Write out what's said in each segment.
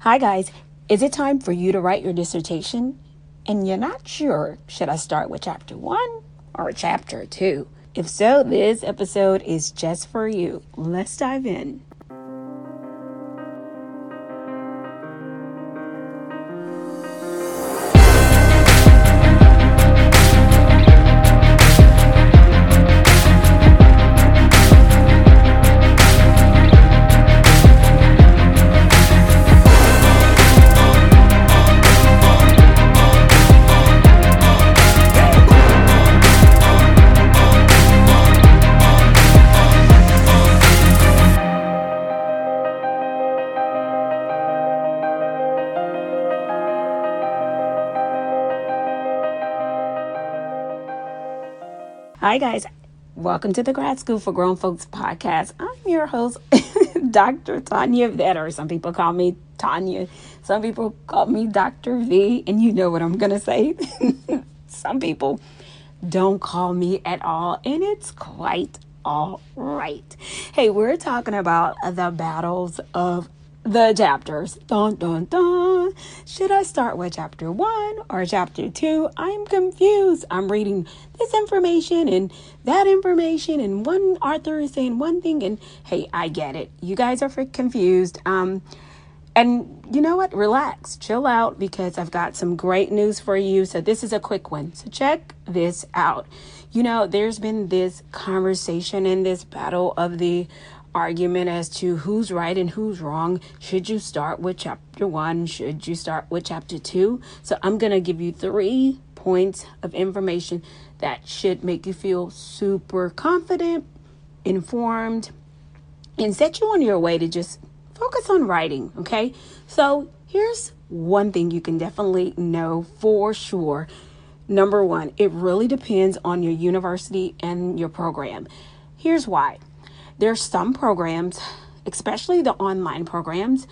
Hi, guys. Is it time for you to write your dissertation? And you're not sure, should I start with chapter one or chapter two? If so, this episode is just for you. Let's dive in. Hi, guys. Welcome to the Grad School for Grown Folks podcast. I'm your host, Dr. Tanya Vetter. Some people call me Tanya. Some people call me Dr. V, and you know what I'm going to say. Some people don't call me at all, and it's quite all right. Hey, we're talking about the battles of the chapters. Dun dun dun. Should I start with chapter one or chapter two? I'm confused. I'm reading this information and that information, and one author is saying one thing, and hey, I get it. You guys are confused. Um, and you know what? Relax, chill out because I've got some great news for you. So, this is a quick one. So, check this out. You know, there's been this conversation and this battle of the argument as to who's right and who's wrong. Should you start with chapter one? Should you start with chapter two? So I'm going to give you three points of information that should make you feel super confident, informed, and set you on your way to just focus on writing. Okay. So here's one thing you can definitely know for sure. Number one, it really depends on your university and your program. Here's why there's some programs, especially the online programs,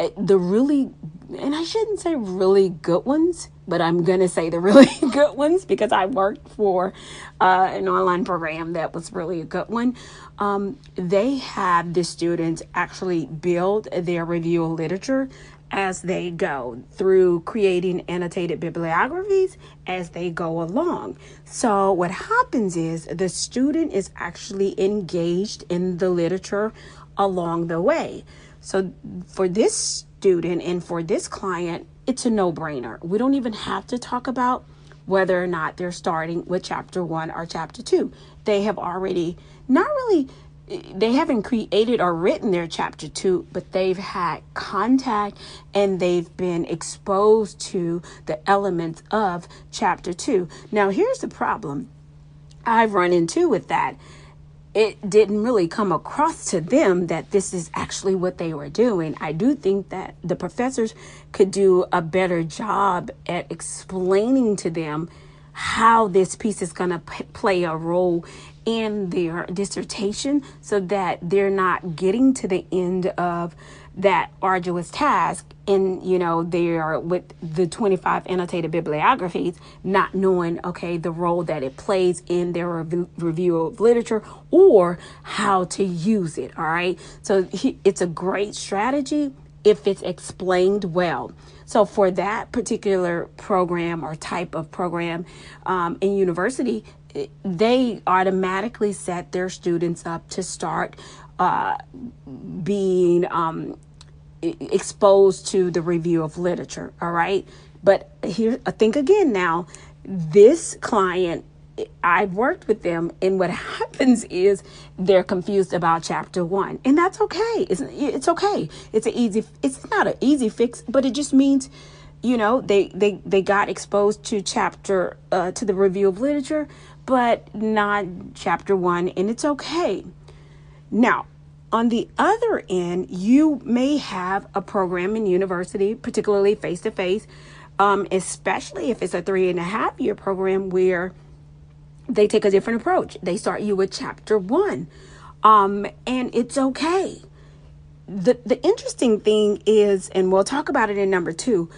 eh, the really, and I shouldn't say really good ones, but I'm going to say the really good ones because I worked for uh, an online program that was really a good one. Um, they have the students actually build their review of literature as they go through creating annotated bibliographies as they go along. So, what happens is the student is actually engaged in the literature along the way. So, for this student and for this client, it's a no brainer. We don't even have to talk about whether or not they're starting with chapter one or chapter two. They have already not really they haven't created or written their chapter two, but they've had contact and they've been exposed to the elements of chapter two. Now, here's the problem I've run into with that. It didn't really come across to them that this is actually what they were doing. I do think that the professors could do a better job at explaining to them how this piece is going to p- play a role in their dissertation so that they're not getting to the end of that arduous task and you know they are with the 25 annotated bibliographies not knowing okay the role that it plays in their rev- review of literature or how to use it all right? So he, it's a great strategy if it's explained well. So for that particular program or type of program um, in university they automatically set their students up to start uh, being um, exposed to the review of literature. All right. But here, I think again now, this client, I've worked with them, and what happens is they're confused about chapter one, and that's okay. It's it's okay. It's an easy. It's not an easy fix, but it just means, you know, they they they got exposed to chapter uh, to the review of literature, but not chapter one, and it's okay. Now, on the other end, you may have a program in university, particularly face to face, especially if it's a three and a half year program where they take a different approach. They start you with chapter one, um, and it's okay. The, the interesting thing is, and we'll talk about it in number two,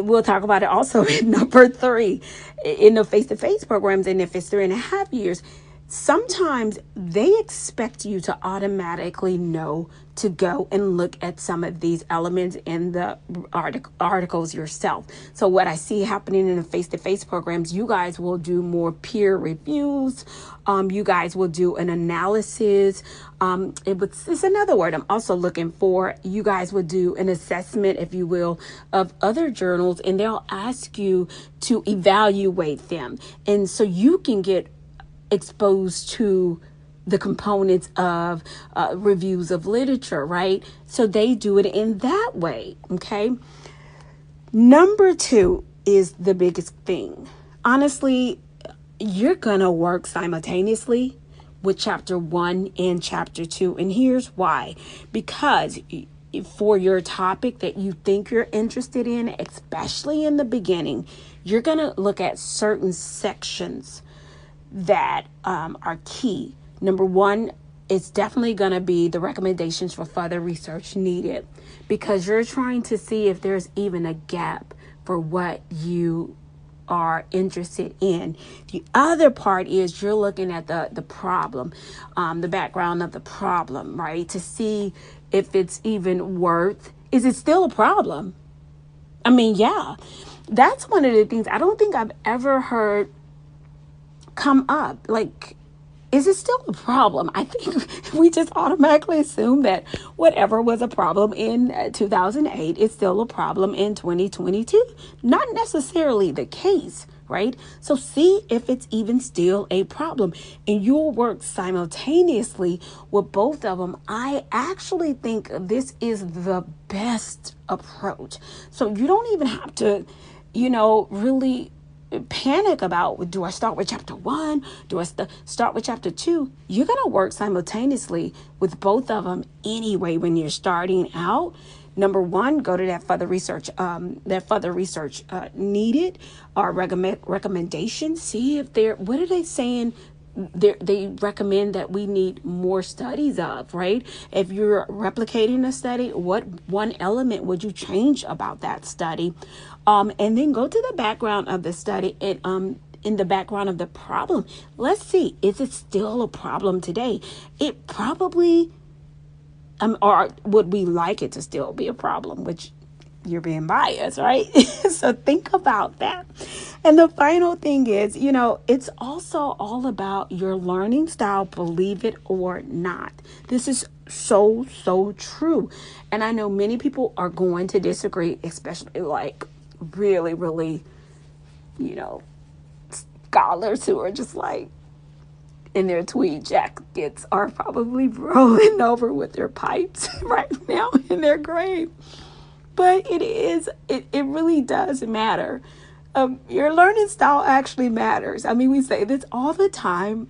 we'll talk about it also in number three in the face to face programs. And if it's three and a half years, sometimes they expect you to automatically know to go and look at some of these elements in the artic- articles yourself. So, what I see happening in the face to face programs, you guys will do more peer reviews. Um, you guys will do an analysis. Um, it was, it's another word I'm also looking for. You guys would do an assessment, if you will, of other journals, and they'll ask you to evaluate them. And so you can get exposed to the components of uh, reviews of literature, right? So they do it in that way, okay? Number two is the biggest thing. Honestly, you're to work simultaneously with chapter one and chapter two. And here's why because for your topic that you think you're interested in, especially in the beginning, you're going to look at certain sections that um, are key Number one, it's definitely going to be the recommendations for further research needed because you're trying to see if there's even a gap for what you are interested in. The other part is you're looking at the the problem, um, the background of the problem, right? To see if it's even worth. Is it still a problem? I mean, yeah, that's one of the things I don't think I've ever heard come up. Like is it still a problem? I think we just automatically assume that whatever was a problem in uh, 2008 is still a problem in 2022. Not necessarily the case, right? So see if it's even still a problem. And you'll work simultaneously with both of them. I actually think this is the best approach. So you don't even have to, you know, really panic about do I start with chapter one? Do I st- start with chapter two? You're going to work simultaneously with both of them anyway when you're starting out. Number one, go to that further research, um, that further research uh, needed or recommend recommendations. See if they're what are they saying they they recommend that we need more studies of, right? If you're replicating a study, what one element would you change about that study? Um, and then go to the background of the study and um, in the background of the problem. Let's see, is it still a problem today? It probably, um, or would we like it to still be a problem? Which you're being biased, right? so think about that. And the final thing is, you know, it's also all about your learning style, believe it or not. This is so, so true. And I know many people are going to disagree, especially like really, really, you know, scholars who are just like, in their tweed jackets are probably rolling over with their pipes right now in their grave. But it is it, it really does matter. Um, your learning style actually matters. I mean we say this all the time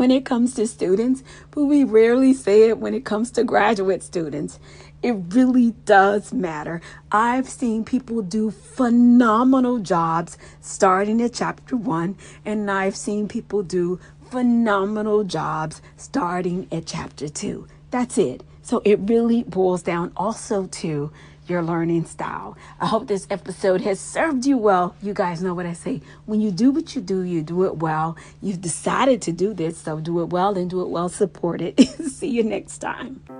when it comes to students but we rarely say it when it comes to graduate students. It really does matter. I've seen people do phenomenal jobs starting at chapter one and i've seen people do phenomenal jobs starting at chapter two. That's it. So it really boils down also to your learning style. I hope this episode has served you well. You guys know what I say. When you do what you do, you do it well. You've decided to do this, so do it well and do it well supported. See you next time.